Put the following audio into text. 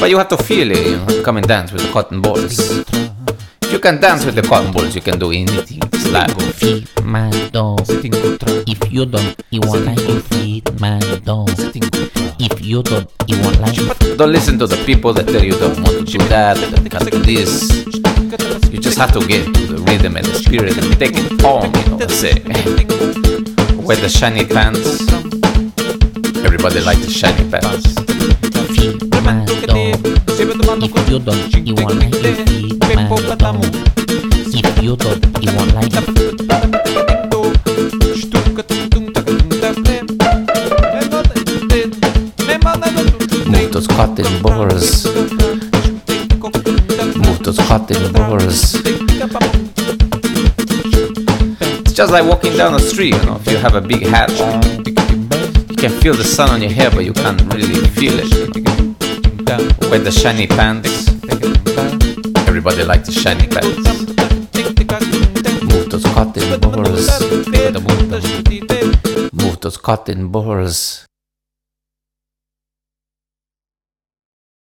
But you have to feel it, you know, come and dance with the cotton balls. If you can dance with the cotton balls, you can do anything. Like Feed my dog. If you don't, you won't like you feed my dog. If you don't, you won't like you Don't listen to the people that tell you don't want to do that, that you can't do this. You just have to get to the rhythm and the spirit and take it home, you know, and say, wear the shiny pants. Everybody like the shiny pants. If you don't, you won't like my. If you don't, you won't like you Move those cotton balls. Move those cotton balls. It's just like walking down the street, you know, if you have a big hat you can feel the sun on your hair, but you can't really feel it. Wear the shiny pants. Everybody likes the shiny pants. Move those cotton balls. Move those cotton balls.